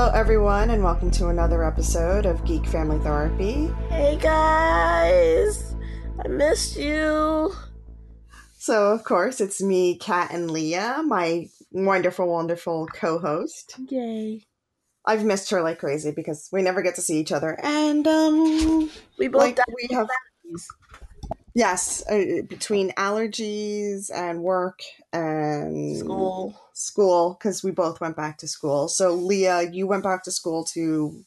Hello, everyone, and welcome to another episode of Geek Family Therapy. Hey guys, I missed you. So, of course, it's me, Kat, and Lea, my wonderful, wonderful co host. Yay. I've missed her like crazy because we never get to see each other. And, um, We both like, we have, yes, uh, between allergies and work and school. school, because we both went back to school. So, Lea, you went back to school to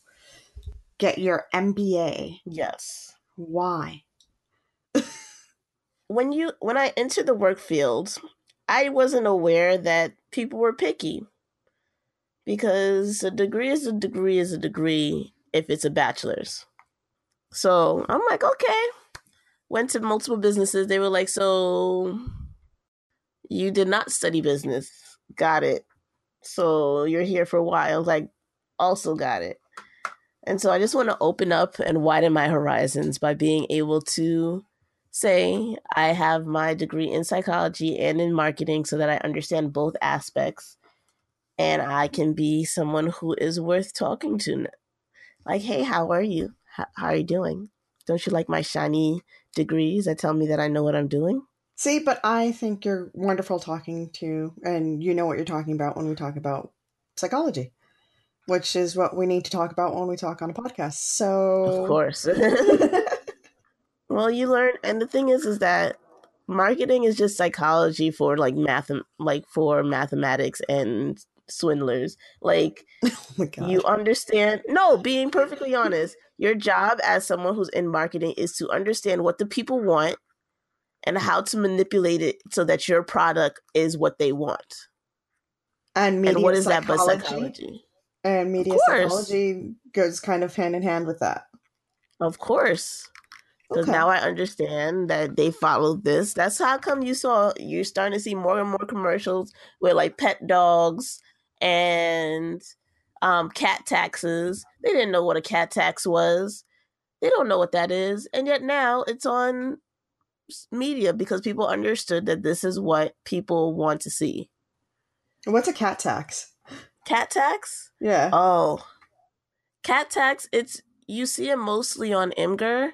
get your MBA. Yes. Why? When you when I entered the work field, I wasn't aware that people were picky. Because a degree is a degree is a degree if it's a bachelor's. So I'm like, okay. Went to multiple businesses. They were like, so you did not study business. Got it. So you're here for a while. Like, also got it. And so I just want to open up and widen my horizons by being able to say I have my degree in psychology and in marketing so that I understand both aspects and I can be someone who is worth talking to. Like, hey, how are you? How, how are you doing? Don't you like my shiny degrees that tell me that I know what I'm doing? See, but I think you're wonderful talking to, and you know what you're talking about when we talk about psychology, which is what we need to talk about when we talk on a podcast. So, Of course. well, you learn, and the thing is, is that marketing is just psychology for like math, like for mathematics and swindlers. Like oh my god, you understand. No, being perfectly honest, your job as someone who's in marketing is to understand what the people want and how to manipulate it so that your product is what they want. and media and what is that but psychology, psychology? And media psychology goes kind of hand in hand with that. Of course. Because Okay. now I understand that they followed this. That's how come you saw you're starting to see more and more commercials with like pet dogs and um, cat taxes. They didn't know what a cat tax was. They don't know what that is, and yet now it's on media because people understood that this is what people want to see. What's a cat tax? Cat tax? Yeah. Oh, cat tax. It's you see it mostly on Imgur,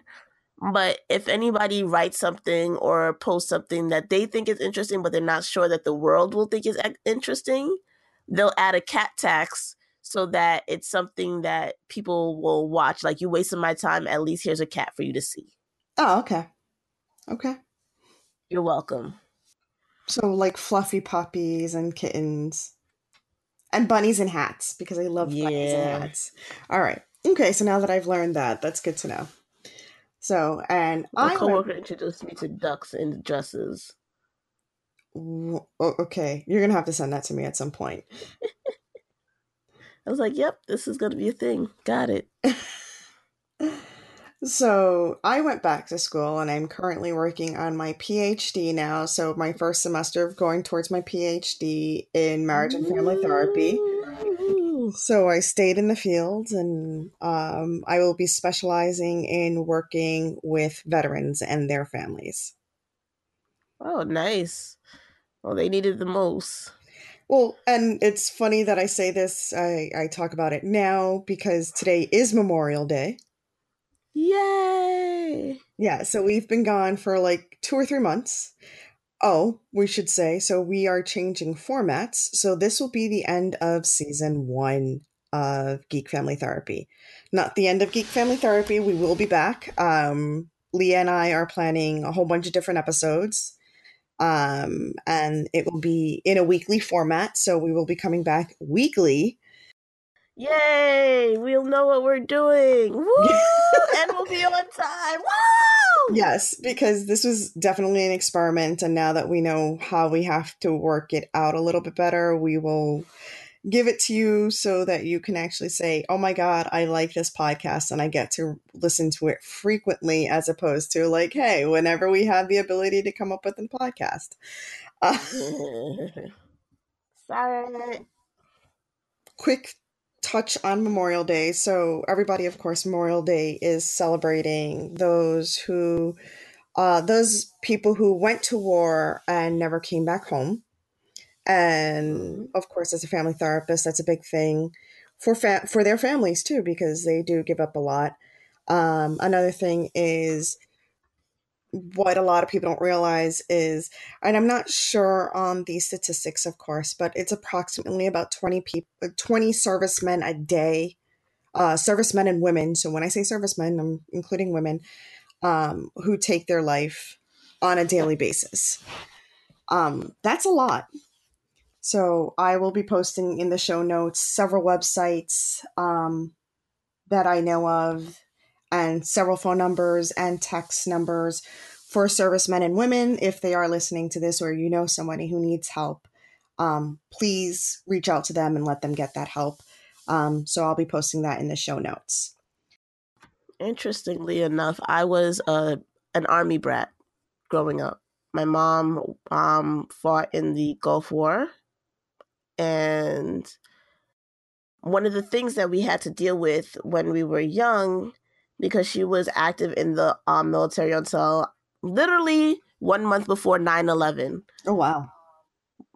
but if anybody writes something or posts something that they think is interesting, but they're not sure that the world will think is interesting, they'll add a cat tax so that it's something that people will watch. Like you wasted my time. At least here's a cat for you to see. Oh, okay. Okay. You're welcome. So like fluffy puppies and kittens. And bunnies and hats, because I love bunnies and Yeah. hats. All right. Okay, so now that I've learned that, that's good to know. So, and My I went, coworker introduced me to ducks in dresses. Oh, okay, you're gonna have to send that to me at some point. I was like, "Yep, this is gonna be a thing. Got it." So I went back to school and I'm currently working on my PhD now. So my first semester of going towards my PhD in marriage and family therapy. So I stayed in the field and um, I will be specializing in working with veterans and their families. Oh, nice. Well, they needed the most. Well, and it's funny that I say this, I, I talk about it now because today is Memorial Day. Yay! Yeah, so we've been gone for like two or three months. Oh, we should say, so we are changing formats. So this will be the end of season one of Geek Family Therapy. Not the end of Geek Family Therapy. We will be back. Um, Lea and I are planning a whole bunch of different episodes. Um, and it will be in a weekly format. So we will be coming back weekly. Yay! We'll know what we're doing. Woo! and we'll be on time. Woo! Yes, because this was definitely an experiment, and now that we know how we have to work it out a little bit better, we will give it to you so that you can actually say, "Oh my god, I like this podcast and I get to listen to it frequently," as opposed to like, "Hey, whenever we have the ability to come up with a podcast." Uh, Sorry. quick touch on Memorial Day. So, everybody, of course, Memorial Day is celebrating those who, uh, those people who went to war and never came back home. And of course, as a family therapist, that's a big thing for fa- for their families too because they do give up a lot. Um, another thing is what a lot of people don't realize is, and I'm not sure on the statistics, of course, but it's approximately about 20 people, 20 servicemen a day, uh, servicemen and women. So when I say servicemen, I'm including women um, who take their life on a daily basis. Um, that's a lot. So I will be posting in the show notes several websites um, that I know of and several phone numbers and text numbers for servicemen and women. If they are listening to this or you know somebody who needs help, um, please reach out to them and let them get that help. Um, so I'll be posting that in the show notes. Interestingly enough, I was a an army brat growing up. My mom um, fought in the Gulf War, and one of the things that we had to deal with when we were young, because she was active in the um, military until literally one month before 9 11. Oh, wow.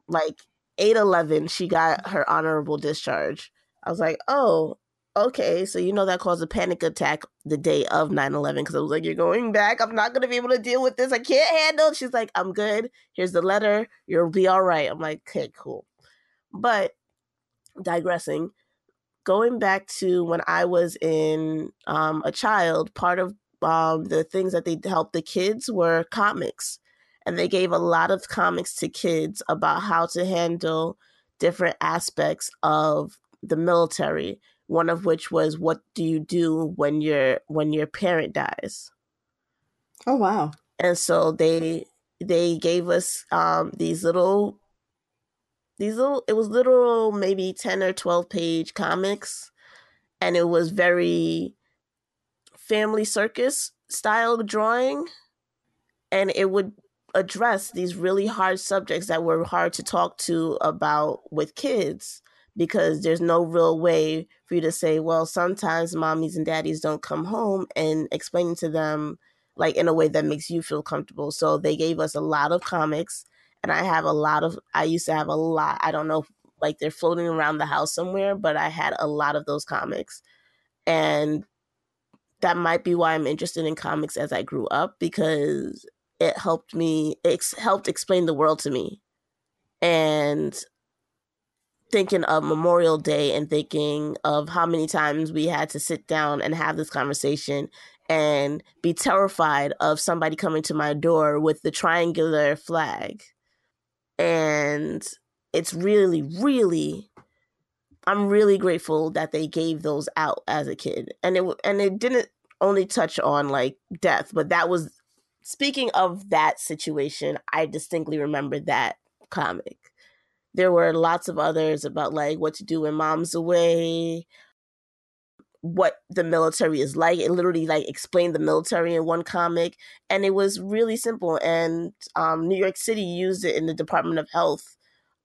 Like 8 11, she got her honorable discharge. I was like, oh, okay. So, you know, that caused a panic attack the day of 9 11 because I was like, you're going back. I'm not going to be able to deal with this. I can't handle it. She's like, I'm good. Here's the letter. You'll be all right. I'm like, okay, cool. But digressing, going back to when I was in um, a child, part of um, the things that they helped the kids were comics. And they gave a lot of comics to kids about how to handle different aspects of the military. One of which was what do you do when your when your parent dies? Oh wow. And so they they gave us um, these little these little it was little maybe 10 or 12 page comics and it was very family circus style drawing and it would address these really hard subjects that were hard to talk to about with kids because there's no real way for you to say well sometimes mommies and daddies don't come home and explaining to them like in a way that makes you feel comfortable. So they gave us a lot of comics and i have a lot of i used to have a lot i don't know like they're floating around the house somewhere but i had a lot of those comics and that might be why I'm interested in comics as I grew up because it helped me it helped explain the world to me. And thinking of Memorial Day and thinking of how many times we had to sit down and have this conversation and be terrified of somebody coming to my door with the triangular flag. And it's really, really I'm really grateful that they gave those out as a kid, and it and it didn't only touch on like death, but that was speaking of that situation. I distinctly remember that comic. There were lots of others about like what to do when mom's away, what the military is like. It literally like explained the military in one comic, and it was really simple. And um, New York City used it in the Department of Health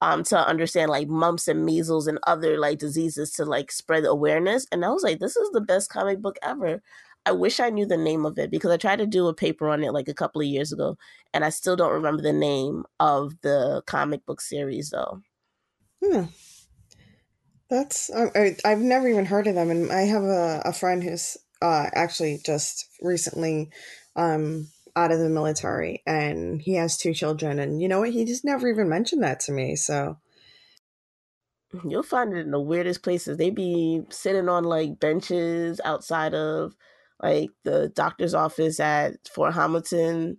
um to understand like mumps and measles and other like diseases to like spread awareness and i was like this is the best comic book ever i wish i knew the name of it because i tried to do a paper on it like a couple of years ago and i still don't remember the name of the comic book series though hmm. That's I, i've never even heard of them and i have a, a friend who's uh actually just recently um out of the military and he has two children and you know what? He just never even mentioned that to me so. You'll find it in the weirdest places. They be sitting on like benches outside of like the doctor's office at fort hamilton.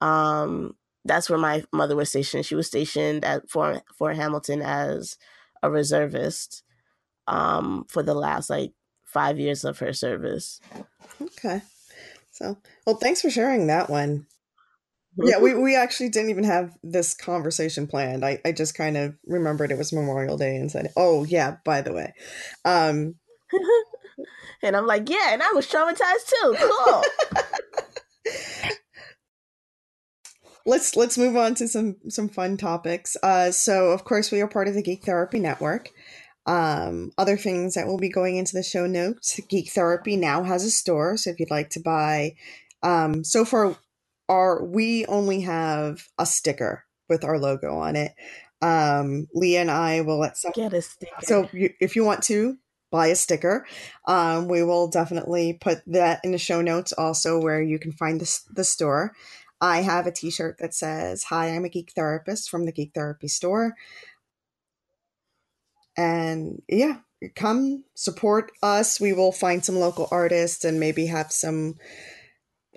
Um that's where my mother was stationed. She was stationed at fort, fort hamilton as a reservist um for the last like five years of her service okay so, well, thanks for sharing that one. Yeah, we, we actually didn't even have this conversation planned. I, I just kind of remembered it was Memorial Day and said, oh, yeah, by the way. Um, and I'm like, yeah, and I was traumatized too. Cool. let's let's move on to some some fun topics. Uh, so of course we are part of the Geek Therapy Network. Um, other things that will be going into the show notes Geek Therapy now has a store. So if you'd like to buy, um, so far, our, we only have a sticker with our logo on it. Um, Lea and I will let some get a sticker. So you, if you want to buy a sticker. Um, we will definitely put that in the show notes also where you can find the, the store. I have a t shirt that says, Hi, I'm a geek therapist from the Geek Therapy store. And yeah, come support us. We will find some local artists and maybe have some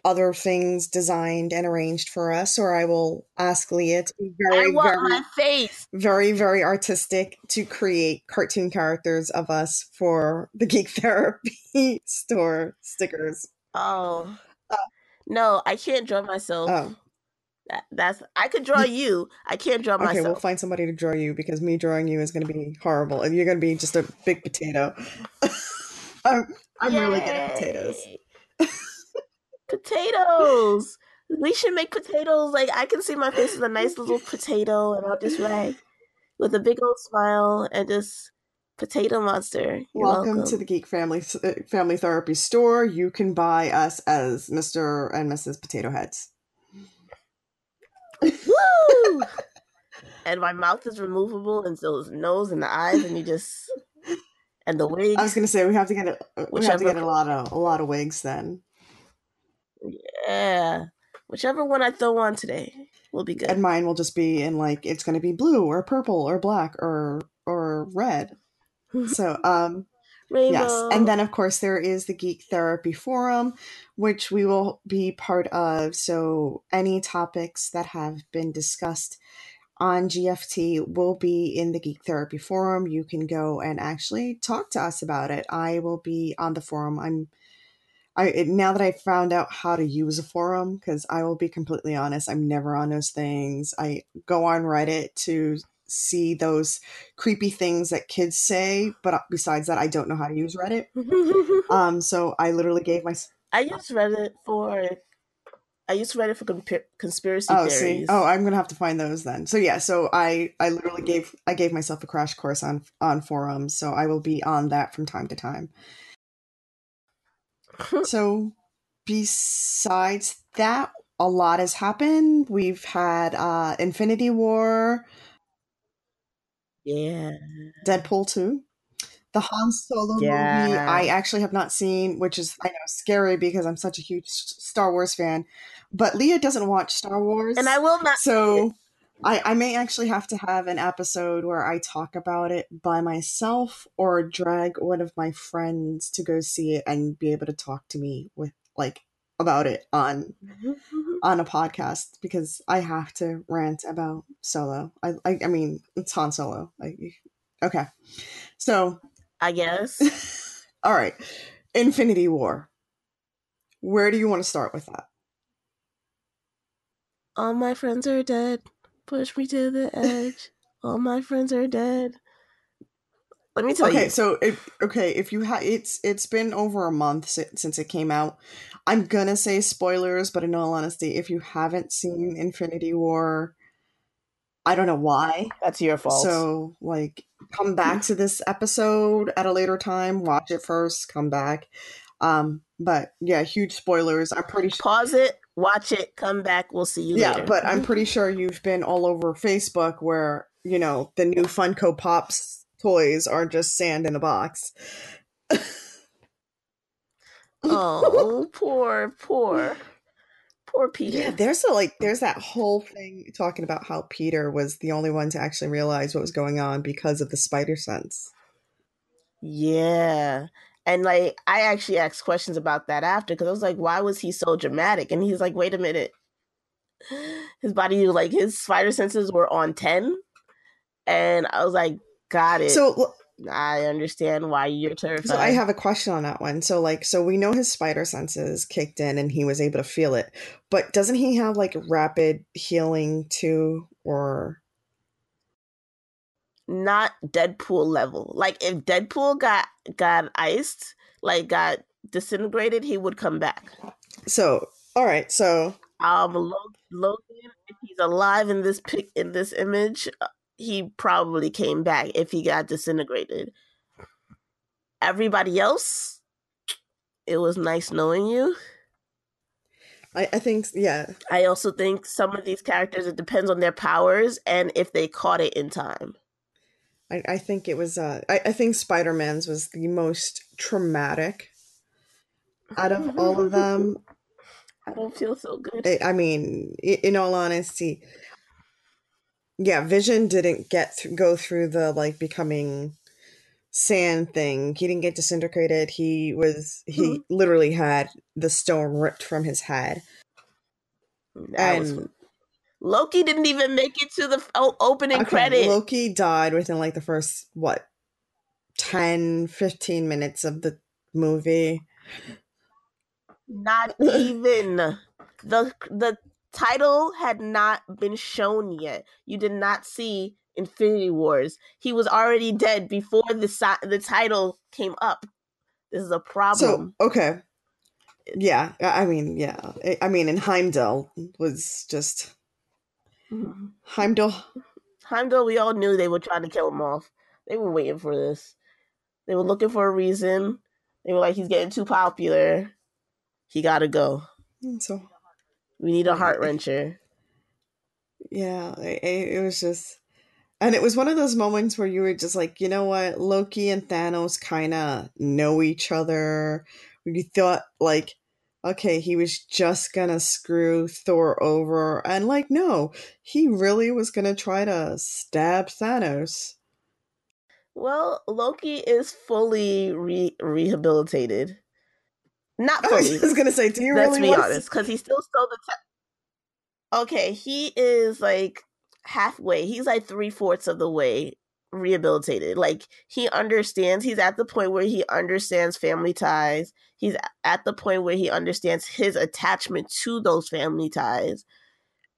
other things designed and arranged for us, or I will ask Lea to be very, very, face. very, very artistic to create cartoon characters of us for the Geek Therapy store stickers. Oh, uh, no, I can't draw myself. Oh. That, that's I could draw you. I can't draw myself. Okay, we'll find somebody to draw you because me drawing you is going to be horrible, and you're going to be just a big potato. I'm, I'm really good at potatoes potatoes. We should make potatoes. Like I can see my face as a nice little potato, and I'll just rag with a big old smile and just potato monster. Welcome, welcome, to the Geek Family Family Therapy Store. You can buy us as Mister and Mrs. Potato Heads. Woo! and my mouth is removable, and so is nose and the eyes, and you just and the wig. I was gonna say we have to get a we have to get a lot of a lot of wigs then. Yeah. Whichever one I throw on today will be good. And mine will just be in like it's gonna be blue or purple or black or or red. so um Rainbow. Yes. And then of course there is the Geek Therapy Forum, which we will be part of. So any topics that have been discussed on GFT will be in the Geek Therapy Forum. You can go and actually talk to us about it. I will be on the forum. I'm I now that I found out how to use a forum, because I will be completely honest, I'm never on those things. I go on Reddit to see those creepy things that kids say, but uh, besides that, I don't know how to use Reddit. um, so I literally gave my. I use Reddit for. I use Reddit for comp- conspiracy oh, theories. See? Oh, I'm gonna have to find those then. So yeah, so I I literally gave I gave myself a crash course on on forums, so I will be on that from time to time so besides that, a lot has happened. We've had uh Infinity War. Yeah. Deadpool 2. The Han Solo yeah. movie I actually have not seen, which is I know scary because I'm such a huge Star Wars fan. But Lea doesn't watch Star Wars. And I will not So I, I may actually have to have an episode where I talk about it by myself or drag one of my friends to go see it and be able to talk to me with like about it on mm-hmm. On a podcast because I have to rant about Solo. I I, I mean it's Han Solo. Like okay. So I guess. all right. Infinity War. Where do you want to start with that? All my friends are dead. Push me to the edge. All my friends are dead. Let me tell okay, you. Okay, so if okay, if you have it's it's been over a month since, since it came out. I'm gonna say spoilers, but in all honesty, if you haven't seen Infinity War, I don't know why. That's your fault. So, like, come back to this episode at a later time. Watch it first. Come back. Um, but yeah, huge spoilers. I'm pretty sure. Pause it watch it, come back, we'll see you yeah, later. but I'm pretty sure you've been all over Facebook where, you know, the new Funko Pops toys are just sand in a box. oh, poor, poor. Poor Peter. Yeah, there's a like there's that whole thing talking about how Peter was the only one to actually realize what was going on because of the spider sense. Yeah. And like, I actually asked questions about that after because I was like, why was he so dramatic? And he's like, wait a minute. His body, like, his spider senses were on 10. And I was like, got it. So, I understand why you're terrified. So I have a question on that one. So like so we know his spider senses kicked in and he was able to feel it. But doesn't he have like rapid healing too or not Deadpool level. Like if Deadpool got got iced, like got disintegrated, he would come back. So, all right, so um, Logan, if he's alive in this pic in this image, he probably came back if he got disintegrated. Everybody else, it was nice knowing you. I, I think yeah. I also think some of these characters it depends on their powers and if they caught it in time. I, I think it was. Uh, I, I think Spider Man's was the most traumatic out of all of them. I don't feel so good. I, I mean, in all honesty, yeah, Vision didn't get th- go through the like becoming sand thing. He didn't get disintegrated. He was he mm-hmm. literally had the stone ripped from his head. That and was, Loki didn't even make it to the opening okay, credit. Loki died within like the first what 10 15 minutes of the movie. Not even the the title had not been shown yet. You did not see Infinity Wars. He was already dead before the the title came up. This is a problem. So okay, yeah. I mean, yeah. I mean, and Heimdall was just mm-hmm. Heimdall. Heimdall. We all knew they were trying to kill him off. They were waiting for this. They were looking for a reason. They were like, he's getting too popular. He got to go. So we need a heart wrencher. Yeah, it, it was just, and it was one of those moments where you were just like, you know what, Loki and Thanos kind of know each other. You thought like, okay, he was just gonna screw Thor over, and like, no, he really was gonna try to stab Thanos. Well, Loki is fully re- rehabilitated. Not fully. I was gonna say, do you Let's really? Let's be honest, because he still stole the. Te- okay, he is like halfway. He's like three fourths of the way rehabilitated. Like he understands. He's at the point where he understands family ties. He's at the point where he understands his attachment to those family ties.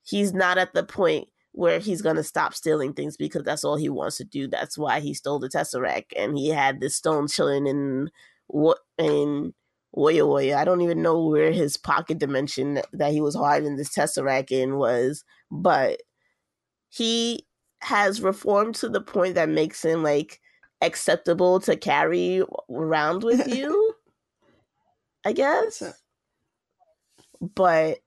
He's not at the point where he's gonna stop stealing things because that's all he wants to do. That's why he stole the tesseract and he had this stone chilling in what in Oya Oya. I don't even know where his pocket dimension that he was hiding this Tesseract in was, but he has reformed to the point that makes him like acceptable to carry around with you. I guess. But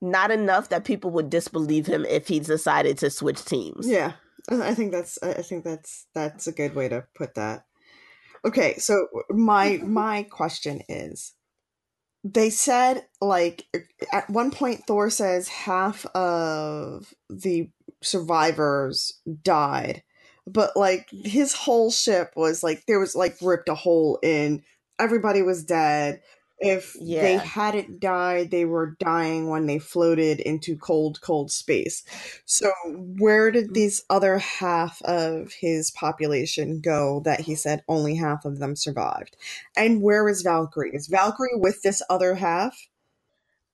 not enough that people would disbelieve him if he decided to switch teams. Yeah. I think that's I think that's that's a good way to put that. Okay, so my mm-hmm. my question is they said like at one point Thor says half of the survivors died, but like his whole ship was like there was like ripped a hole in everybody was dead if yeah. they hadn't died, they were dying when they floated into cold, cold space. So, where did mm. these other half of his population go that he said only half of them survived? And where is Valkyrie? Is Valkyrie with this other half?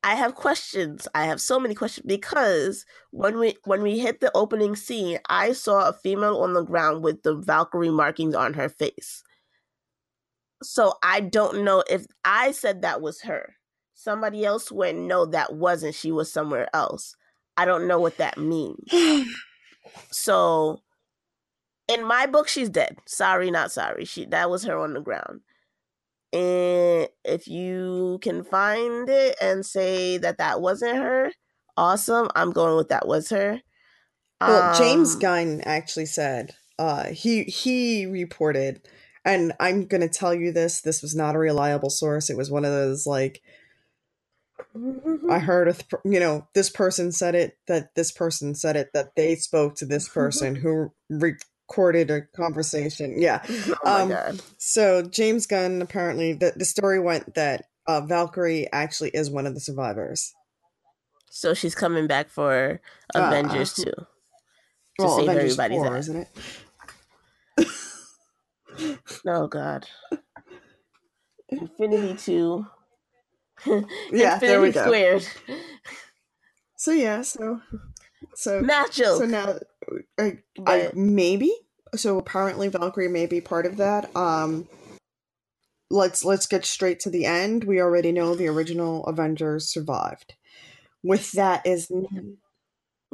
I have questions. I have so many questions because when we when we hit the opening scene, I saw a female on the ground with the Valkyrie markings on her face. So I don't know if I said that was her. Somebody else went, no, that wasn't. She was somewhere else. I don't know what that means. so in my book, she's dead. Sorry, not sorry. She that was her on the ground. And if you can find it and say that that wasn't her, awesome. I'm going with that was her. Well, um, James Gunn actually said uh, he he reported and I'm going to tell you this this was not a reliable source. It was one of those like I heard a th- you know this person said it that this person said it that they spoke to this person who recorded a conversation. Yeah. Oh um, God. So James Gunn apparently the the story went that uh, Valkyrie actually is one of the survivors. So she's coming back for uh, Avengers uh, too. To well, save Avengers everybody's 4, isn't it? oh God. Infinity two. yeah, Infinity there we go. Squared. So yeah, so so joke. So now, I, I maybe so apparently Valkyrie may be part of that. Um, let's let's get straight to the end. We already know the original Avengers survived. With that is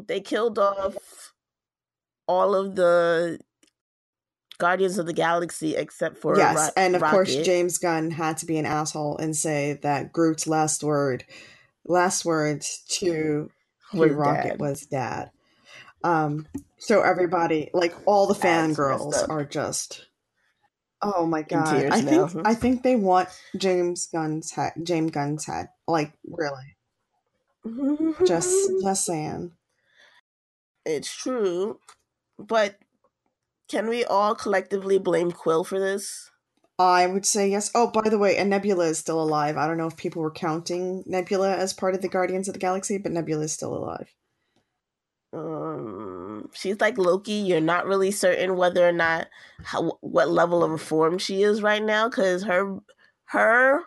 they killed off all of the Guardians of the Galaxy except for yes, Ro- and of Rocket. course James Gunn had to be an asshole and say that Groot's last word, last words to, to Rocket dad. was dad. Um, so everybody, like all the fangirls, are just. Oh my god! I now. think I think they want James Gunn's head. James Gunn's head. Like really, just just saying. it's true, but can we all collectively blame Quill for this? I would say yes. Oh, by the way, and Nebula is still alive. I don't know if people were counting Nebula as part of the Guardians of the Galaxy, but Nebula is still alive. Um, she's like Loki. You're not really certain whether or not how what level of reform she is right now because her her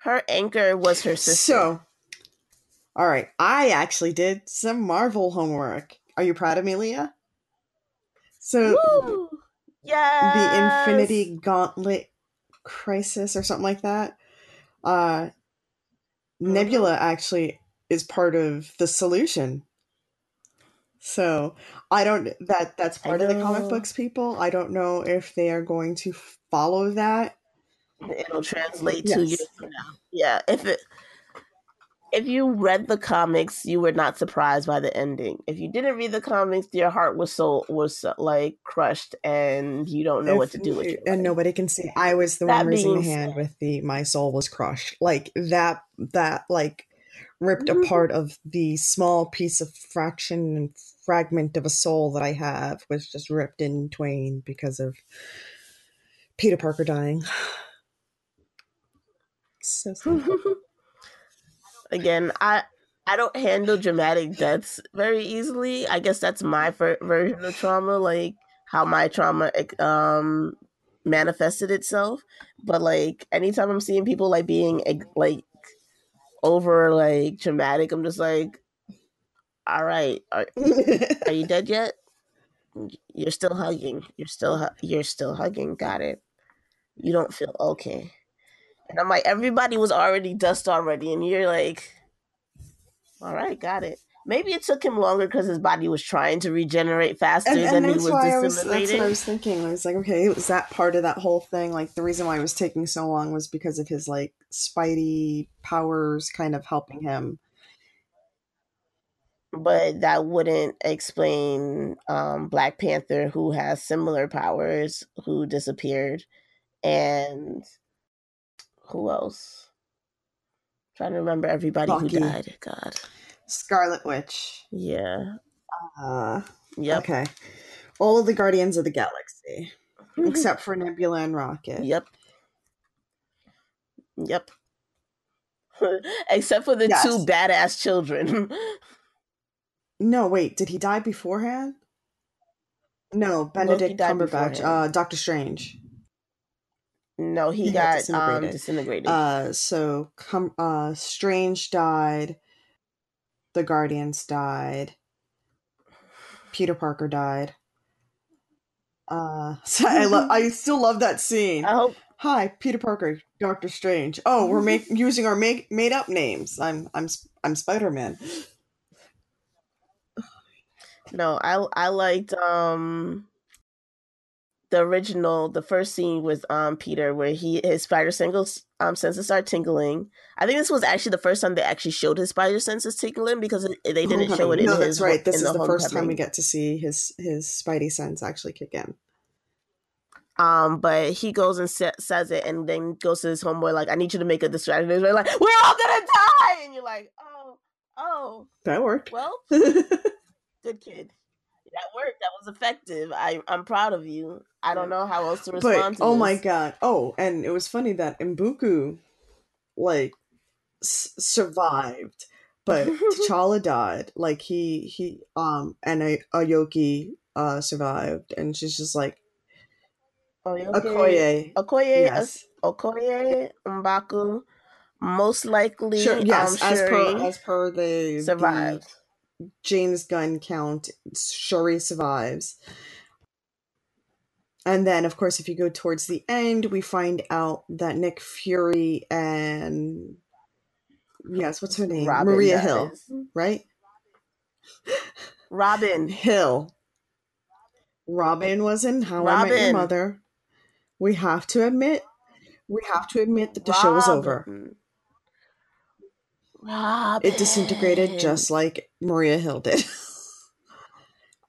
her anchor was her sister. So, all right, I actually did some Marvel homework. Are you proud of me, Lea? So! Yes. the Infinity Gauntlet Crisis or something like that. Uh, Nebula actually is part of the solution. So I don't that that's part of the comic books people. I don't know if they are going to follow that. It'll translate Yes. from now. Yeah, if it if you read the comics, you were not surprised by the ending. If you didn't read the comics, your heart was so was like crushed, and you don't know what to do with it. and nobody can see. I was the That one raising the hand with the my soul was crushed. Like that that like ripped Mhm. apart of the small piece of fraction and fragment of a soul that I have was just ripped in twain because of Peter Parker dying. So. Again, I I don't handle dramatic deaths very easily. I guess that's my ver- version of trauma, like how my trauma um manifested itself. But like anytime I'm seeing people like being like over like dramatic, I'm just like, all right, are, are you dead yet? You're still hugging. You're still hu- you're still hugging. Got it. You don't feel okay. And I'm like, everybody was already dust already, and you're like, all right, got it. Maybe it took him longer because his body was trying to regenerate faster and, than and he was was that's what I was thinking. I was like, okay, was that part of that whole thing? Like the reason why it was taking so long was because of his like spidey powers kind of helping him. but that wouldn't explain um, Black Panther, who has similar powers, who disappeared, and who else? trying to remember everybody Bucky. who died. God, Scarlet Witch. yeah, Uh yep, okay. All of the Guardians of the Galaxy. Except for Nebula and Rocket. yep, yep. Except for the Yes. two badass children. No, wait, did he die beforehand? No, Benedict Cumberbatch, uh, Doctor Strange. No, he, He got got um, disintegrated. disintegrated. Uh, so come, uh, Strange died. The Guardians died. Peter Parker died. Uh, so I love. I still love that scene. I hope Hi, Peter Parker, Doctor Strange. Oh, we're make, using our make made up names. I'm I'm Sp- I'm Spider Man. No, I I liked um the original the first scene with um Peter where he his spider singles um senses start tingling. I think this was actually the first time they actually showed his spider senses tingling because it, they didn't show it in no, his that's right. This is the first time we get to see his his Spidey sense actually kick in. Um, but he goes and sa- says it, and then goes to his homeboy like, "I need you to make a distraction." And they're like, "We're all gonna die," and you're like, "Oh, oh, That worked. well, good kid." That worked. That was effective. I I'm proud of you. I don't know how else to respond but to oh my god! Oh, and it was funny that Mbaku, like, s- survived, but T'Challa died. Like he he um and a Aoki uh survived, and she's just like Okoye, Okoye. Okoye, Yes, Okoye, Mbaku, most likely, sure. Yes, um, as per as per the the survived. James Gunn count, Shuri survives. And then, of course, if you go towards the end, we find out that Nick Fury and yes, what's her name? Robin Maria. Hill, right? Robin. Hill. Robin was in How I Met Your Mother. We have to admit, we have to admit that the show was over. Robin. Robin. It disintegrated just like Maria Hill did.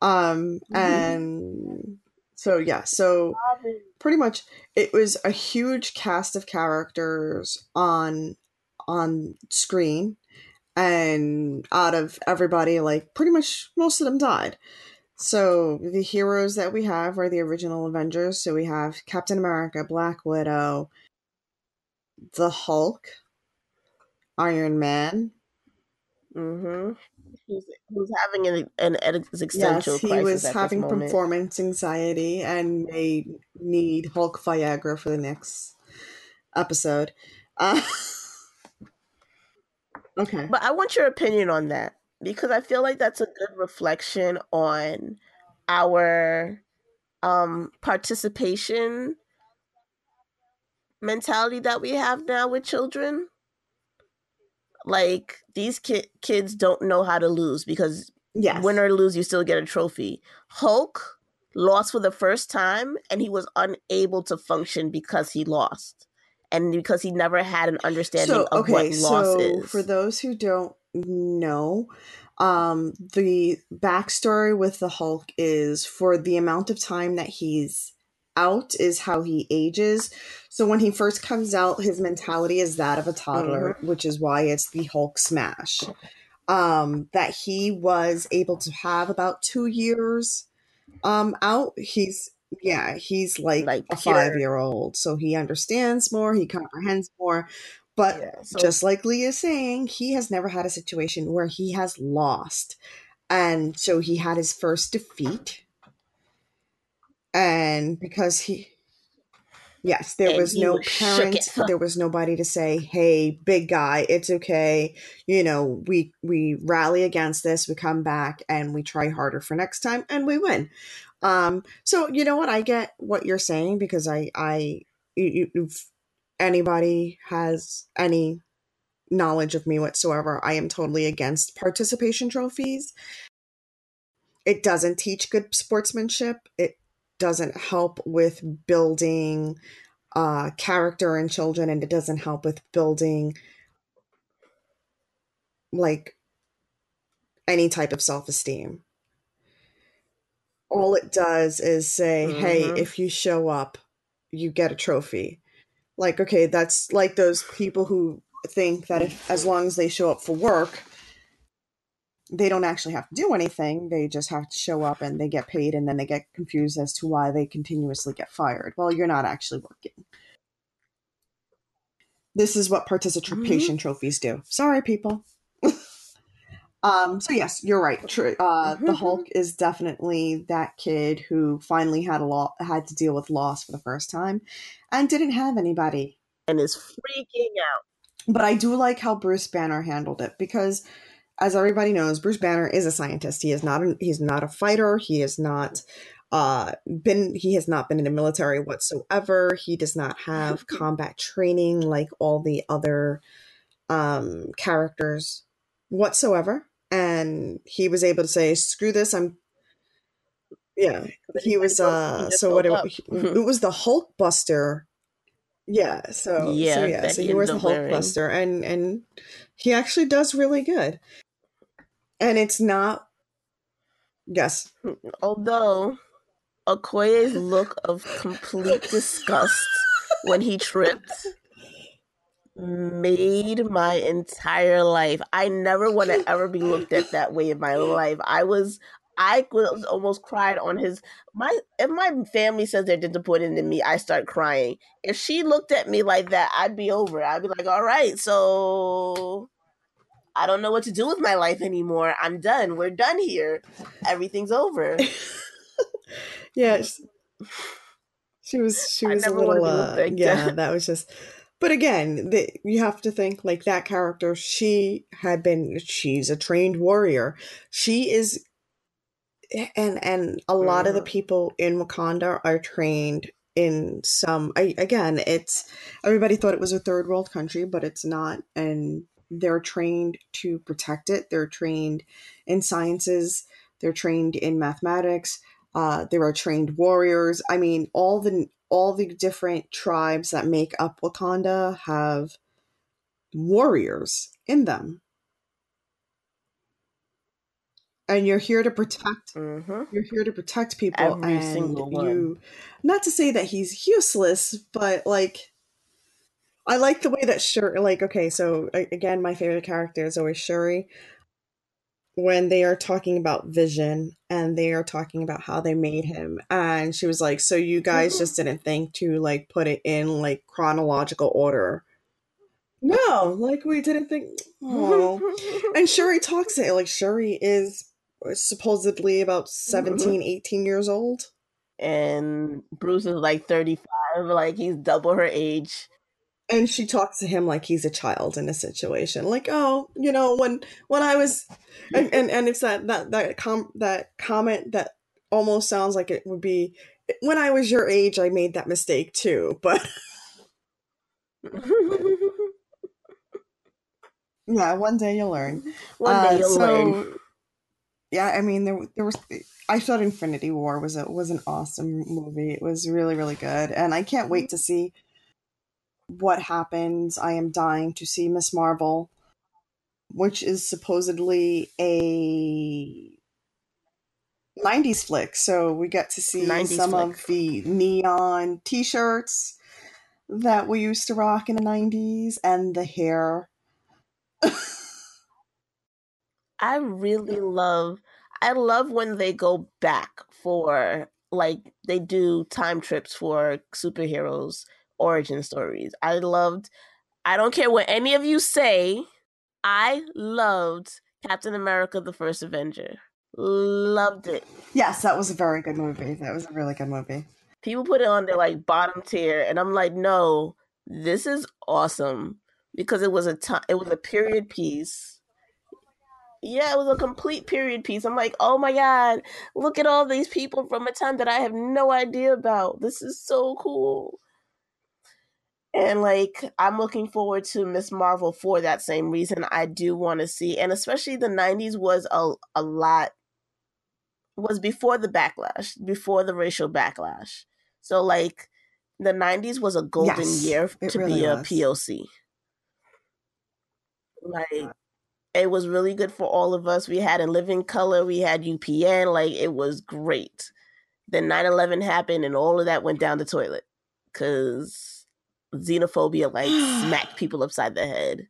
Um, Mhm. and so yeah, so pretty much it was a huge cast of characters on on screen and out of everybody like pretty much most of them died so the heroes that we have are the original avengers so we have captain america black widow the hulk iron man Mm-hmm. Who's, who's having an, an existential yes he crisis was having performance anxiety and may need hulk viagra for the next episode uh, okay But I want your opinion on that because I feel like that's a good reflection on our um participation mentality that we have now with children. Like these ki- kids don't know how to lose because yes win or lose, you still get a trophy. Hulk lost for the first time and he was unable to function because he lost and because he never had an understanding so of okay what loss so is. for those who don't know um the backstory with the hulk is for the amount of time that he's out is how he ages. So when he first comes out his mentality is that of a toddler which is why it's the hulk smash. Um that he was able to have about two years um out he's yeah he's like, Like a five year old so he understands more he comprehends more. But Yeah, so- just like Lee is saying, he has never had a situation where he has lost. And so he had his first defeat. And because he Yes, there And was no parent, it. there was nobody to say, "Hey, big guy, it's okay." You know, we we rally against this, we come back and we try harder for next time and we win. Um so you know what? I get what you're saying because I I you, you, if anybody has any knowledge of me whatsoever, I am totally against participation trophies. It doesn't teach good sportsmanship. It doesn't help with building uh, character in children, and it doesn't help with building like any type of self esteem. All it does is say, hey, Mhm. if you show up, you get a trophy. Like, okay, that's like those people who think that if as long as they show up for work, they don't actually have to do anything. They just have to show up and they get paid, and then they get confused as to why they continuously get fired. Well, you're not actually working. This is what participation trophies do. Sorry, people. um. So yes, you're right. True. uh, the Hulk is definitely that kid who finally had a lot had to deal with loss for the first time, and didn't have anybody and is freaking out. but I do like how Bruce Banner handled it because, as everybody knows, Bruce Banner is a scientist. He is not. A, he's not a fighter. He is not. Uh, been he has not been in the military whatsoever. He does not have combat training like all the other um, characters whatsoever. And he was able to say, "Screw this! I'm." Yeah, he was. Uh, so what? It, it was the Hulk Buster yeah, so Yeah, so yeah, so he wears the Hulk wearing. Buster, and and he actually does really good. And it's not. Yes, mm, Although Okoye's look of complete disgust when he tripped made my entire life. I never want to ever be looked at that way in my life. I was I was almost cried on his my if my family says they're disappointed in me, I start crying. If she looked at me like that, I'd be over. it. I'd be like, all right, so I don't know what to do with my life anymore. I'm done. We're done here. Everything's over. yeah, she was she was a little uh, yeah. that. That was just. But again, the, you have to think like that character. She had been. She's a trained warrior. She is. And and a lot of the Mhm. people in Wakanda are trained in some. I, again, it's everybody thought it was a third world country, but it's not. And they're trained to protect it. They're trained in sciences. They're trained in mathematics. Uh, there are trained warriors. I mean, all the all the different tribes that make up Wakanda have warriors in them. And you're here to protect hmm you're here to protect people Every and single one. you not to say that he's useless but like i like the way that shuri like okay so again my favorite character is always shuri. When they are talking about vision and they are talking about how they made him and she was like so you guys Mhm. just didn't think to like put it in like chronological order? No. Like we didn't think oh and Shuri talks it like Shuri is supposedly about 17, 18 years old. and Bruce is like 35, like he's double her age. And she talks to him like he's a child in a situation. Like, oh, you know, when when I was and, and, and it's that that that com that comment that almost sounds like it would be when I was your age I made that mistake too. But yeah, one day you'll learn. One day Uh, you'll so, learn. Yeah, I mean there there was I thought Infinity War was a was an awesome movie. It was really really good, and I can't wait to see what happens. I am dying to see Miss Marvel, which is supposedly a 90s flick. So we get to see some flick. of the neon t-shirts that we used to rock in the 90s and the hair. I really love I love when they go back for like they do time trips for superheroes origin stories. I loved I don't care what any of you say, I loved Captain America the First Avenger. Loved it. yes, that was a very good movie. That was a really good movie. People put it on their like bottom tier and I'm like, "No, this is awesome." Because it was a time it was a period piece yeah, it was a complete period piece. I'm like, oh my god, look at all these people from a time that I have no idea about. This is so cool. And like, I'm looking forward to Miss Marvel for that same reason. I do want to see, and especially the 90s was a, a lot, was before the backlash, before the racial backlash. So, like, the 90s was a golden Yes, year to really be a was. POC. Like, it was really good for all of us. We had a living color, we had UPN, like it was great. Then 9/11 happened and all of that went down the toilet cuz xenophobia like smacked people upside the head.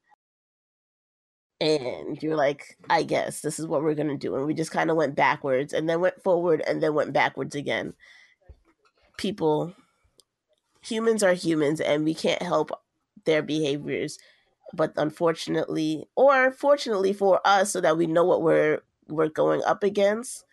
And you're like, I guess this is what we're going to do. And we just kind of went backwards and then went forward and then went backwards again. People humans are humans and we can't help their behaviors but unfortunately or fortunately for us so that we know what we're we're going up against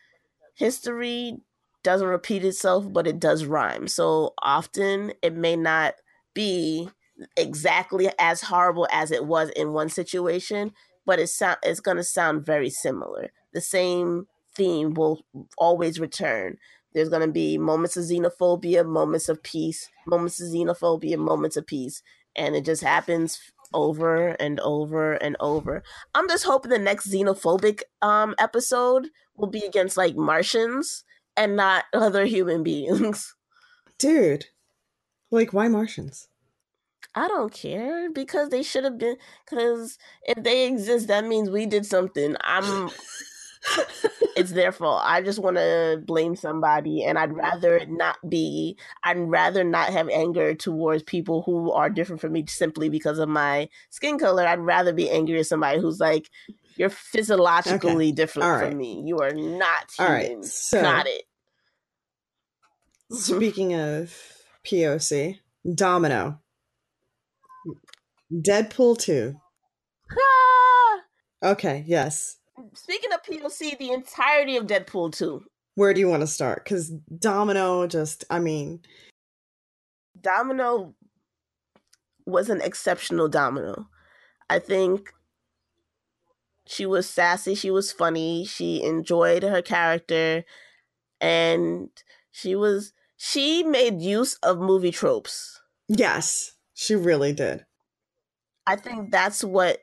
history doesn't repeat itself but it does rhyme. So often it may not be exactly as horrible as it was in one situation but it sound it's going to sound very similar. The same theme will always return. There's going to be moments of xenophobia moments of peace moments of xenophobia moments of peace and it just happens over and over and over. I'm just hoping the next xenophobic um episode will be against like Martians and not other human beings. Dude, like why Martians? I don't care because they should have been cuz if they exist that means we did something. I'm it's their fault. I just want to blame somebody, and I'd rather not be. I'd rather not have anger towards people who are different from me simply because of my skin color. I'd rather be angry at somebody who's like, "You're physiologically different All from me. You are not human. right, so- Got it." Speaking of POC, Domino. Deadpool 2. Ah! Okay, yes. Speaking of POC, the entirety of Deadpool 2. Where do you want to start? Because Domino just, I mean, Domino was an exceptional Domino. I think she was sassy, she was funny, she enjoyed her character, and she was she made use of movie tropes. yes, she really did. I think that's what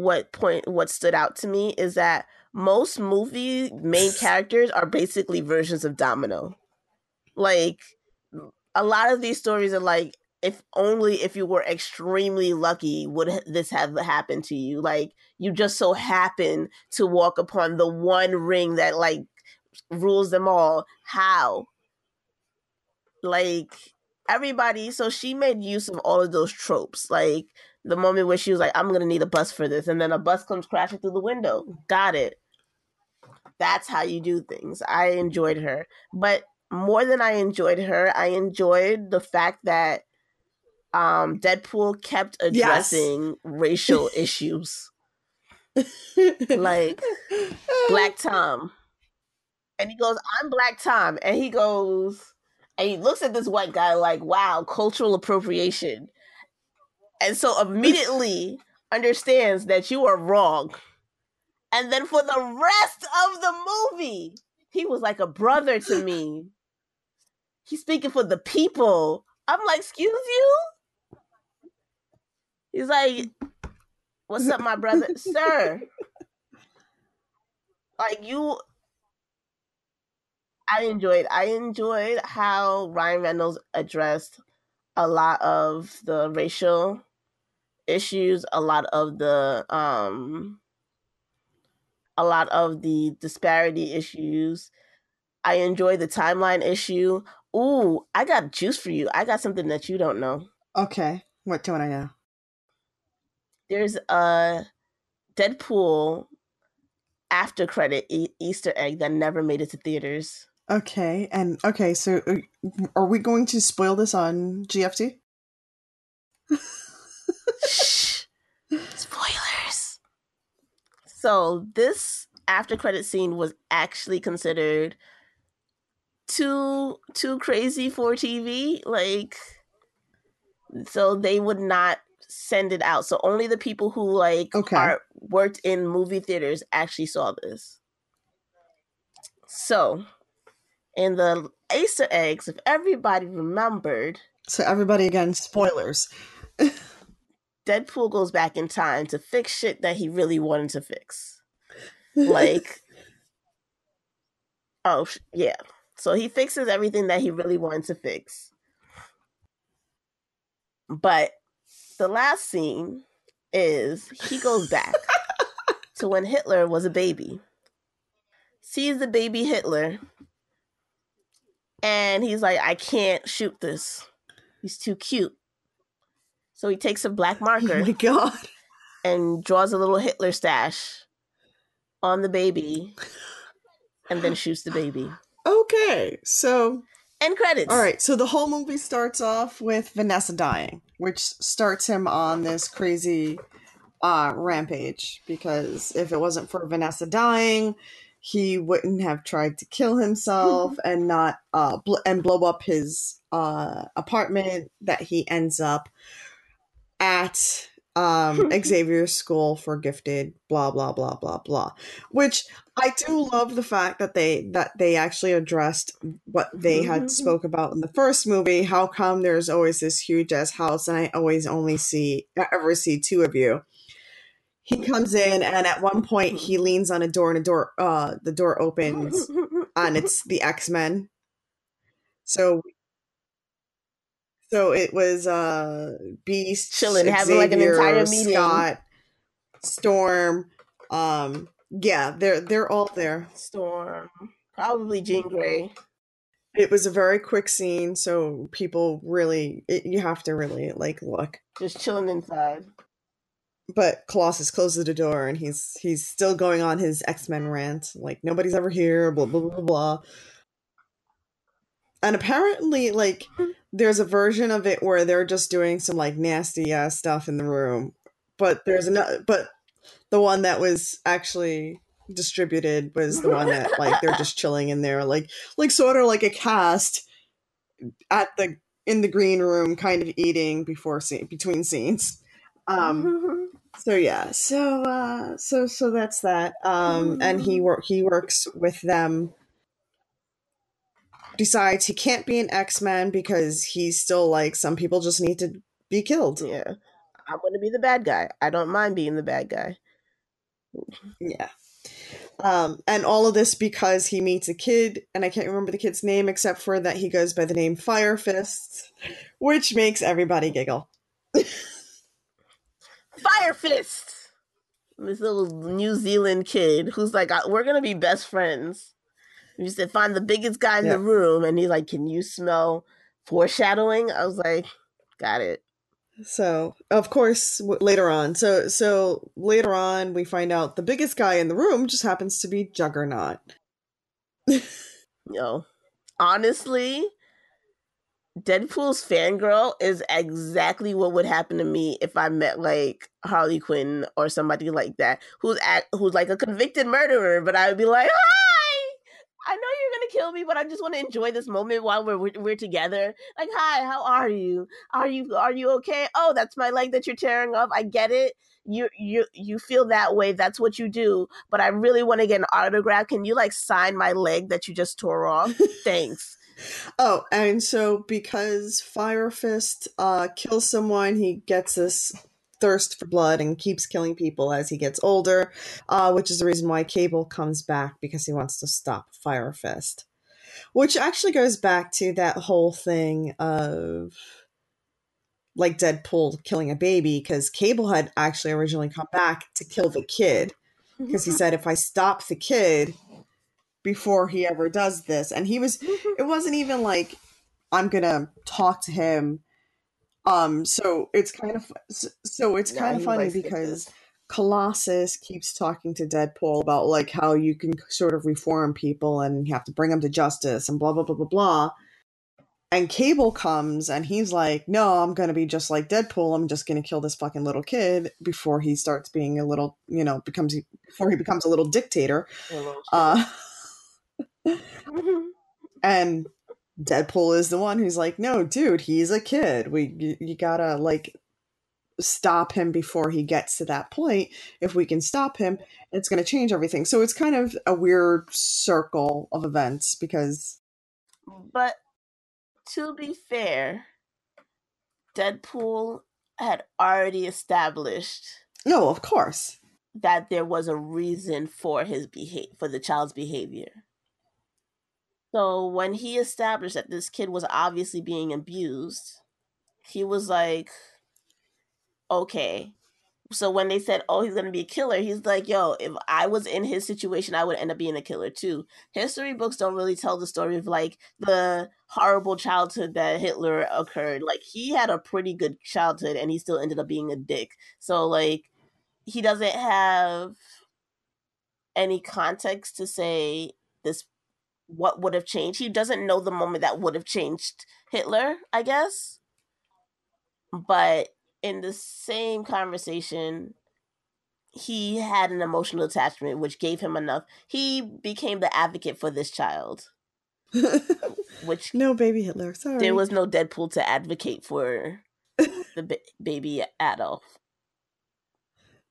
what point what stood out to me is that most movie main characters are basically versions of Domino. Like a lot of these stories are like if only if you were extremely lucky would this have happened to you. Like you just so happen to walk upon the one ring that like rules them all. How? Like everybody, so she made use of all of those tropes. Like the moment where she was like, I'm gonna need a bus for this, and then a bus comes crashing through the window. Got it. That's how you do things. I enjoyed her. But more than I enjoyed her, I enjoyed the fact that um Deadpool kept addressing yes. racial issues. like Black Tom. And he goes, I'm Black Tom. And he goes, and he looks at this white guy like, wow, cultural appropriation. And so immediately understands that you are wrong. And then for the rest of the movie, he was like a brother to me. He's speaking for the people. I'm like, excuse you? He's like, what's up, my brother? Sir. Like you I enjoyed I enjoyed how Ryan Reynolds addressed a lot of the racial issues, a lot of the um a lot of the disparity issues. I enjoy the timeline issue. Ooh, I got juice for you. I got something that you don't know. Okay. What don't I know? There's a Deadpool after credit e- Easter egg that never made it to theaters. Okay, and okay, so uh, are we going to spoil this on GFT? Spoilers. So this after credit scene was actually considered too too crazy for TV. Like, so they would not send it out. So only the people who like okay. are worked in movie theaters actually saw this. So in the Easter eggs, if everybody remembered. So, everybody again, spoilers. Deadpool goes back in time to fix shit that he really wanted to fix. Like, oh, yeah. So he fixes everything that he really wanted to fix. But the last scene is he goes back to when Hitler was a baby, sees the baby Hitler, and he's like, I can't shoot this. He's too cute. So he takes a black marker. Oh my god. And draws a little Hitler stash on the baby and then shoots the baby. Okay. So and credits. All right. So the whole movie starts off with Vanessa dying, which starts him on this crazy uh rampage because if it wasn't for Vanessa dying, he wouldn't have tried to kill himself and not uh bl- and blow up his uh apartment that he ends up at um Xavier's school for gifted blah blah blah blah blah. Which I do love the fact that they that they actually addressed what they had spoke about in the first movie. How come there's always this huge ass house and I always only see ever see two of you? He comes in and at one point he leans on a door and a door uh the door opens and it's the x-men. So so it was uh beast chilling having like an entire meeting scott storm um yeah they're they're all there. Storm probably jean grey. It was a very quick scene so people really it, you have to really like look. Just chilling inside. But Colossus closes the door and he's he's still going on his X Men rant, like nobody's ever here, blah blah blah blah. And apparently, like there's a version of it where they're just doing some like nasty ass stuff in the room, but there's another, but the one that was actually distributed was the one that like they're just chilling in there, like like sort of like a cast at the in the green room, kind of eating before scene between scenes. Um, so yeah, so uh, so so that's that. Um, and he work he works with them. Decides he can't be an X Men because he's still like some people just need to be killed. Yeah, I'm going to be the bad guy. I don't mind being the bad guy. Yeah. Um, and all of this because he meets a kid, and I can't remember the kid's name except for that he goes by the name Fire Fist, which makes everybody giggle. Fire Fist! This little New Zealand kid who's like, we're gonna be best friends. You said find the biggest guy in yeah. the room, and he's like, "Can you smell foreshadowing?" I was like, "Got it." So, of course, w- later on, so so later on, we find out the biggest guy in the room just happens to be Juggernaut. Yo, honestly, Deadpool's fangirl is exactly what would happen to me if I met like Harley Quinn or somebody like that, who's at, who's like a convicted murderer. But I would be like, ah! I know you're gonna kill me, but I just want to enjoy this moment while we're we're together. Like, hi, how are you? Are you are you okay? Oh, that's my leg that you're tearing off. I get it. You you you feel that way. That's what you do. But I really want to get an autograph. Can you like sign my leg that you just tore off? Thanks. Oh, and so because Fire Fist uh, kills someone, he gets this thirst for blood and keeps killing people as he gets older, uh, which is the reason why Cable comes back because he wants to stop Fire Fist. Which actually goes back to that whole thing of like Deadpool killing a baby because Cable had actually originally come back to kill the kid. Because he said if I stop the kid before he ever does this and he was it wasn't even like I'm going to talk to him um, so it's kind of so it's kind of funny because Colossus keeps talking to Deadpool about like how you can sort of reform people and you have to bring them to justice and blah blah blah blah blah. And Cable comes and he's like, "No, I'm gonna be just like Deadpool. I'm just gonna kill this fucking little kid before he starts being a little, you know, becomes before he becomes a little dictator." Uh, and Deadpool is the one who's like, no, dude, he's a kid. We you, you gotta like stop him before he gets to that point. If we can stop him, it's going to change everything. So it's kind of a weird circle of events because. But to be fair, Deadpool had already established. No, of course. That there was a reason for his behavior, for the child's behavior. So when he established that this kid was obviously being abused, he was like, okay. So when they said, oh, he's going to be a killer, he's like, yo, if I was in his situation, I would end up being a killer too. History books don't really tell the story of like the horrible childhood that Hitler occurred. Like he had a pretty good childhood and he still ended up being a dick. So like he doesn't have any context to say this what would have changed. He doesn't know the moment that would have changed Hitler, I guess. But in the same conversation, he had an emotional attachment which gave him enough. He became the advocate for this child. which no baby Hitler. Sorry. There was no Deadpool to advocate for the ba- baby Adolf.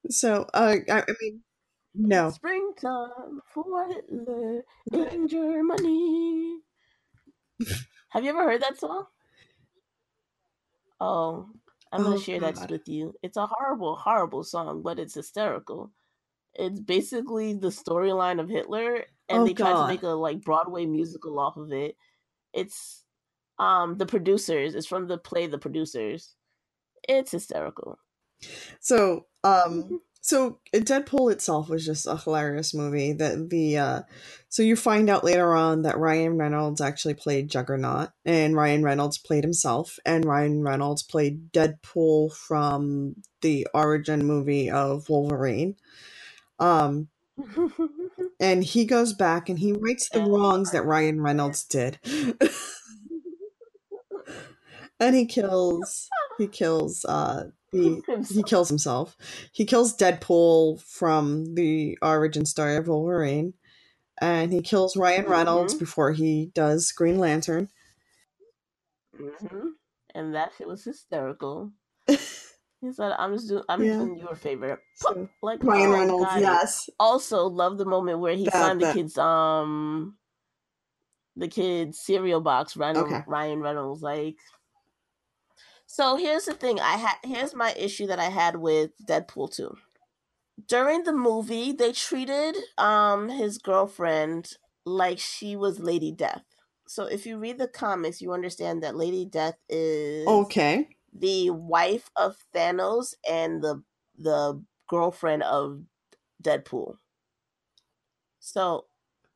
So, uh, I, I mean, no. Springtime for Hitler in Germany. Have you ever heard that song? Oh, I'm gonna oh, share God. that with you. It's a horrible, horrible song, but it's hysterical. It's basically the storyline of Hitler, and oh, they tried to make a like Broadway musical off of it. It's um the producers. It's from the play The Producers. It's hysterical. So, um, mm-hmm. So Deadpool itself was just a hilarious movie. That the uh, so you find out later on that Ryan Reynolds actually played Juggernaut, and Ryan Reynolds played himself, and Ryan Reynolds played Deadpool from the origin movie of Wolverine. Um, and he goes back and he rights the wrongs that Ryan Reynolds did. and he kills he kills uh he, he kills himself. He kills Deadpool from the origin story of Wolverine, and he kills Ryan Reynolds mm-hmm. before he does Green Lantern. Mm-hmm. And that shit was hysterical. he said, "I'm just doing. I'm yeah. doing your favorite." So, like Ryan oh, Reynolds, God. yes. Also, love the moment where he that, found that. the kids. Um, the kids cereal box. Ryan, okay. Ryan Reynolds, like so here's the thing I had here's my issue that I had with Deadpool 2. during the movie, they treated um his girlfriend like she was Lady Death. So if you read the comics, you understand that Lady Death is Okay. the wife of Thanos and the the girlfriend of Deadpool. So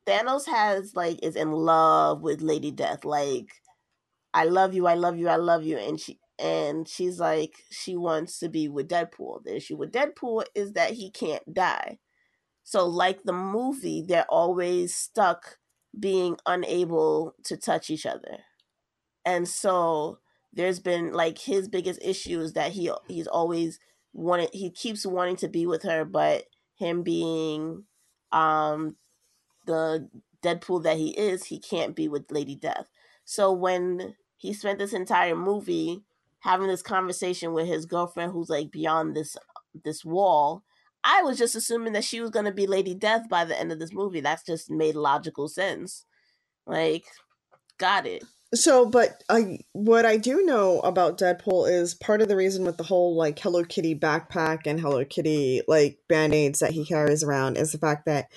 Thanos has like is in love with Lady Death. Like, I love you, I love you, I love you, and she and she's like she wants to be with Deadpool. The issue with Deadpool is that he can't die. So like the movie, they're always stuck being unable to touch each other. And so there's been like his biggest issue is that he he's always wanted he keeps wanting to be with her, but him being um the Deadpool that he is, he can't be with Lady Death. So when he spent this entire movie having this conversation with his girlfriend who's like beyond this this wall, I was just assuming that she was going to be Lady Death by the end of this movie. That's just made logical sense. Like got it. So, but I what I do know about Deadpool is part of the reason with the whole like Hello Kitty backpack and Hello Kitty like band-aids that he carries around is the fact that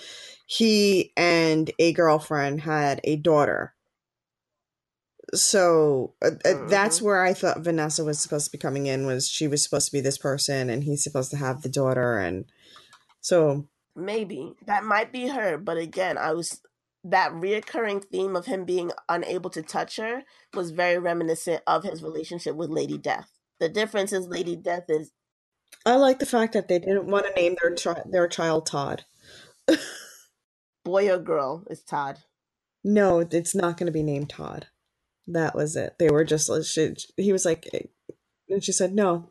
he and a girlfriend had a daughter. So uh, uh, that's where I thought Vanessa was supposed to be coming in was she was supposed to be this person and he's supposed to have the daughter and so maybe that might be her, but again, I was that reoccurring theme of him being unable to touch her was very reminiscent of his relationship with Lady Death. The difference is Lady Death is I like the fact that they didn't want to name their their child Todd. boy or girl is Todd. No, it's not going to be named Todd. That was it. They were just she, he was like and she said, "No,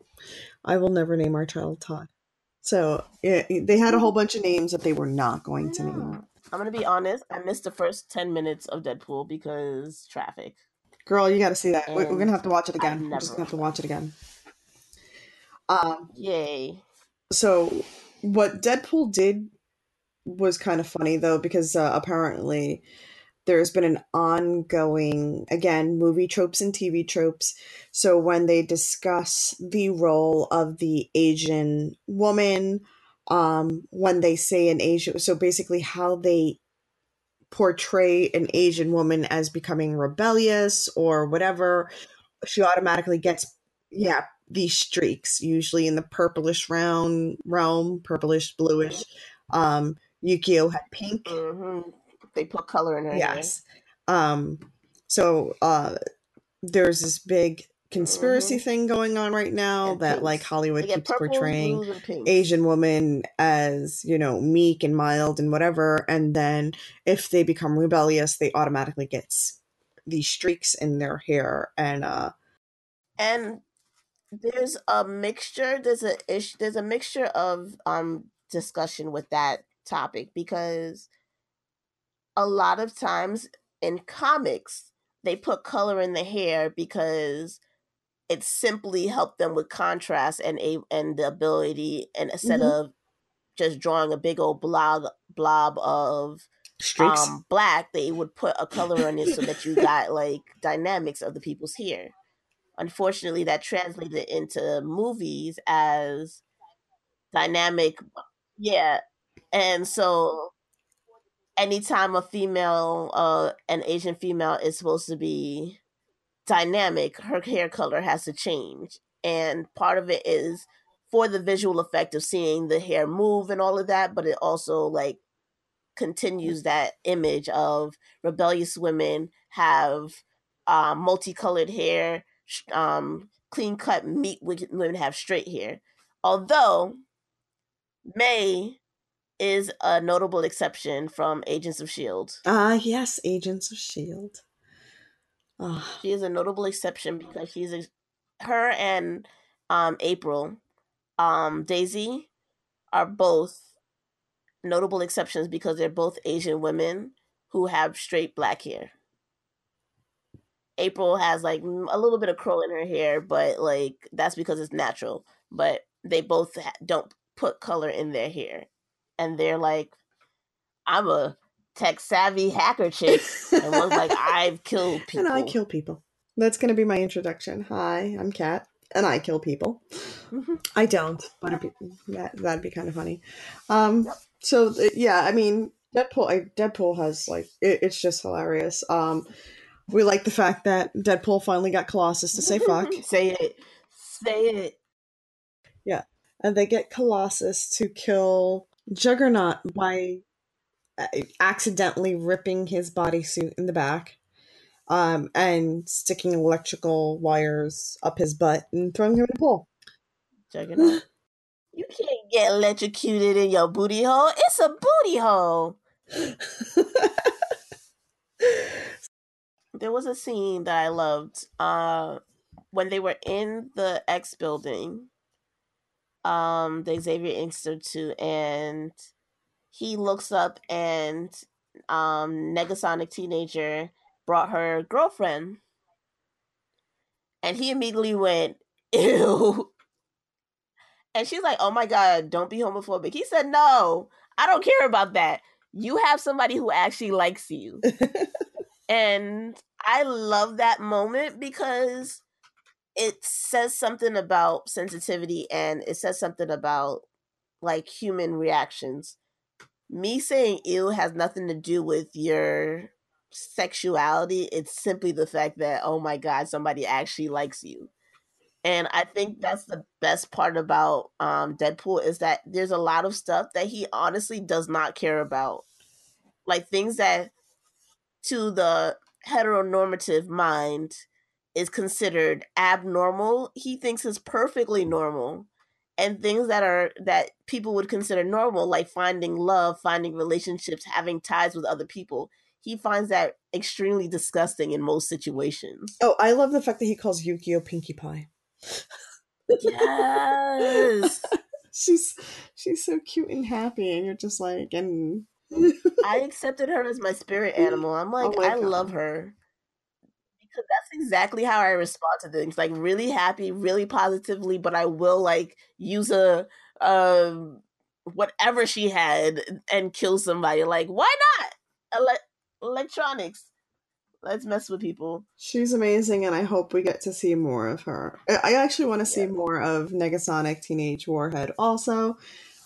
I will never name our child Todd." So, yeah, they had a whole bunch of names that they were not going to name. I'm going to be honest, I missed the first 10 minutes of Deadpool because traffic. Girl, you got to see that. We're, we're going to have to watch it again. We're just going to have to watch it again. Um, Yay. so what Deadpool did was kind of funny though because uh, apparently there's been an ongoing again movie tropes and TV tropes. So when they discuss the role of the Asian woman, um, when they say an Asian, so basically how they portray an Asian woman as becoming rebellious or whatever, she automatically gets yeah these streaks usually in the purplish round realm, purplish bluish. Um, Yukio had pink. hmm They put color in her Yes. Um, so uh, there's this big conspiracy Mhm. thing going on right now And that pinks. like Hollywood keeps purples, portraying blues, and pinks. Asian woman as, you know, meek and mild and whatever. And then if they become rebellious, they automatically get these streaks in their hair. And uh, and there's a mixture there's a ish there's a mixture of um discussion with that topic because a lot of times in comics they put color in the hair because it simply helped them with contrast and a and the ability and instead Mhm. of just drawing a big old blob blob of streaks. um black they would put a color on it so that you got like dynamics of the people's hair unfortunately that translated into movies as dynamic yeah and so anytime a female uh an asian female is supposed to be dynamic her hair color has to change and part of it is for the visual effect of seeing the hair move and all of that but it also like continues that image of rebellious women have um, multicolored hair, um, clean cut meat women have straight hair. Although May is a notable exception from Agents of Shield. Ah, yes, Agents of Shield. Ah, She is a notable exception because she's a, her and um, April, um, Daisy, are both notable exceptions because they're both Asian women who have straight black hair. April has like a little bit of curl in her hair, but like that's because it's natural. But they both ha- don't put color in their hair, and they're like, "I'm a tech savvy hacker chick," and one's like, "I've killed people." and I kill people. That's going to be my introduction. Hi, I'm Kat. and I kill people. I don't, but be, that that'd be kind of funny. Um, so yeah, I mean, Deadpool. I, Deadpool has like it, it's just hilarious. Um, we like the fact that Deadpool finally got Colossus to say fuck, say it. Say it. Yeah. And they get Colossus to kill Juggernaut by uh, accidentally ripping his bodysuit in the back. Um, and sticking electrical wires up his butt and throwing him in a pool. Juggernaut. you can't get electrocuted in your booty hole. It's a booty hole. There was a scene that I loved. Uh, when they were in the X building, um, the Xavier Institute, and he looks up and um, Negasonic teenager brought her girlfriend, and he immediately went, "Ew." And she's like, "Oh my god, don't be homophobic." He said, "No, I don't care about that. You have somebody who actually likes you." and I love that moment because it says something about sensitivity and it says something about like human reactions. Me saying ew has nothing to do with your sexuality. It's simply the fact that, oh my God, somebody actually likes you. And I think that's the best part about um, Deadpool is that there's a lot of stuff that he honestly does not care about. Like things that to the heteronormative mind is considered abnormal, he thinks is perfectly normal. And things that are that people would consider normal, like finding love, finding relationships, having ties with other people, he finds that extremely disgusting in most situations. Oh, I love the fact that he calls Yukio Pinkie Pie. Yes. she's she's so cute and happy, and you're just like, and I accepted her as my spirit animal. I'm oh like, Oh I love her. Because that's exactly how I respond to things. Like really happy, really positively, but I will like use a um whatever she had and kill somebody. Like, why not? Ele- electronics. Let's mess with people. she's amazing, and I hope we get to see more of her. I- actually want to see Yeah. more of Negasonic Teenage Warhead. Also,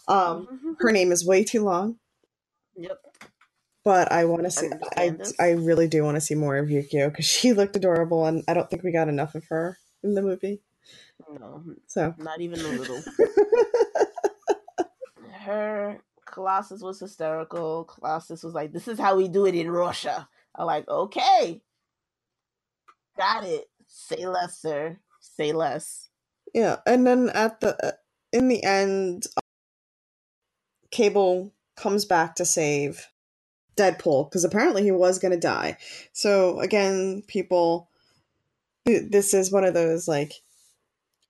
um, Mhm. her name is way too long, Yep. But I want to see. I this. I really do want to see more of Yukio because she looked adorable, and I don't think we got enough of her in the movie. No, So. not even a little. her Colossus was hysterical. Colossus was like, "This is how we do it in Russia." I'm like, "Okay, got it. Say less, sir. Say less." Yeah, and then at the uh, in the end, Cable comes back to save Deadpool because apparently he was going to die. So again, people, this is one of those like,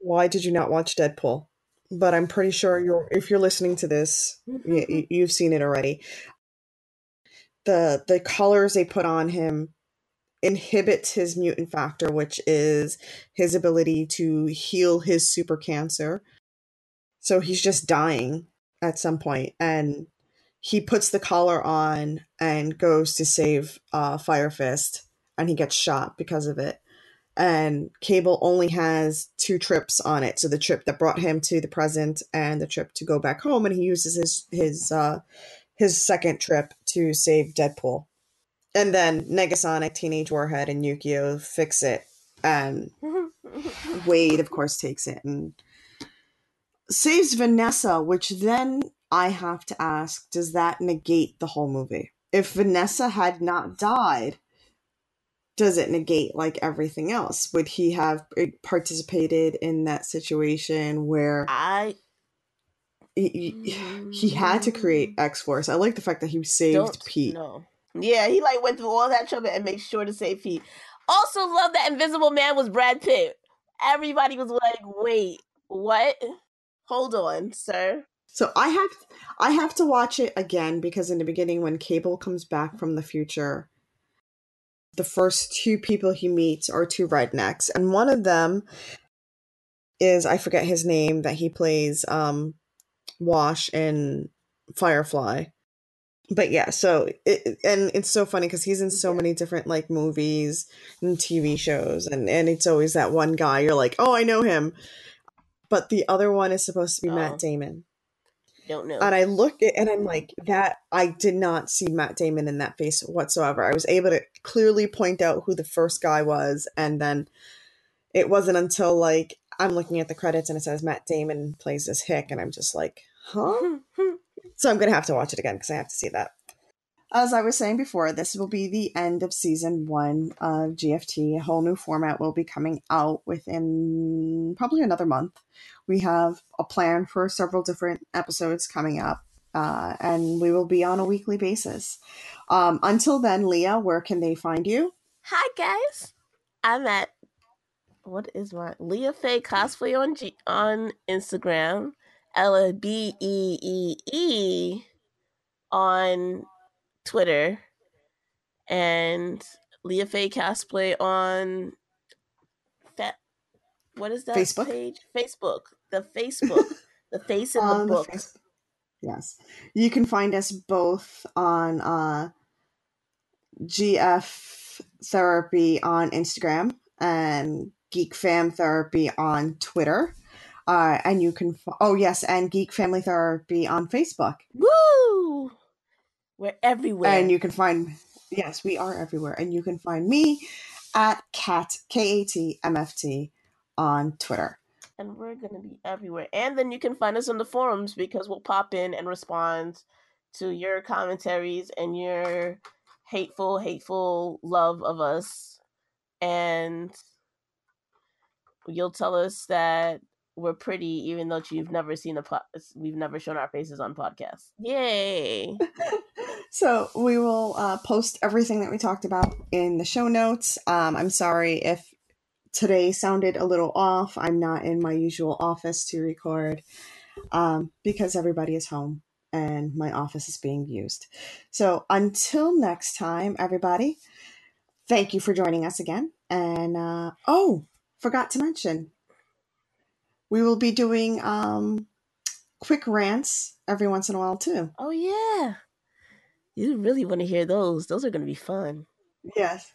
why did you not watch Deadpool? But I'm pretty sure you're if you're listening to this, y- y- you've seen it already. The the colors they put on him inhibits his mutant factor, which is his ability to heal his super cancer. So he's just dying at some point, and he puts the collar on and goes to save uh, Fire Fist, and he gets shot because of it. And Cable only has two trips on it, so the trip that brought him to the present and the trip to go back home, and he uses his his uh, his second trip to save Deadpool. And then Negasonic, Teenage Warhead, and Yukio fix it, and Wade, of course, takes it and saves Vanessa, which then I have to ask does that negate the whole movie? If Vanessa had not died, does it negate like everything else? Would he have uh, participated in that situation where I he, he, he had to create X Force? I like the fact that he saved don't Pete. No. Yeah, he like went through all that trouble and made sure to save Pete. Also, love that Invisible Man was Brad Pitt. Everybody was like, "Wait, what? Hold on, sir." So I have I have to watch it again because in the beginning when Cable comes back from the future, the first two people he meets are two rednecks, and one of them is I forget his name that he plays um Wash in Firefly. but yeah, so it, and it's so funny because he's in so many different like movies and TV shows, and and it's always that one guy you're like, oh, I know him, but the other one is supposed to be Oh. Matt Damon, Don't know. and I look at and I'm like, that I did not see Matt Damon in that face whatsoever. I was able to clearly point out who the first guy was, and then it wasn't until like I'm looking at the credits and it says Matt Damon plays this hick, and I'm just like, huh. So I'm gonna have to watch it again because I have to see that. As I was saying before, this will be the end of season one of GFT. A whole new format will be coming out within probably another month. We have a plan for several different episodes coming up, uh, and we will be on a weekly basis. Um, until then, Lea, where can they find you? Hi guys, I'm at what is my Lea Faye cosplay on G- on Instagram, Ella B E E E on Twitter, and Lea Faye cosplay on what is that Facebook? page? Facebook, the Facebook, the face in the book. face- yes, you can find us both on uh, GF Therapy on Instagram and Geek Fam Therapy on Twitter. Uh, and you can, f- oh yes, and Geek Family Therapy on Facebook. Woo! We're everywhere. And you can find, yes, we are everywhere. And you can find me at Kat K A T M F T on Twitter. and we're going to be everywhere. And then you can find us on the forums because we'll pop in and respond to your commentaries and your hateful, hateful love of us. And you'll tell us that we're pretty, even though you've never seen a po- we've never shown our faces on podcasts. Yay! So we will uh, post everything that we talked about in the show notes. Um, I'm sorry if today sounded a little off. I'm not in my usual office to record um, because everybody is home and my office is being used. So until next time, everybody, thank you for joining us again. And uh, oh, forgot to mention, we will be doing um, quick rants every once in a while too. Oh yeah, you really want to hear those? Those are going to be fun. Yes.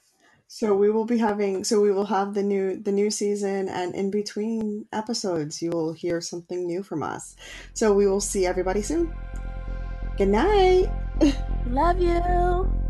So we will be having so we will have the new the new season and in between episodes you will hear something new from us. So we will see everybody soon. Good night. Love you.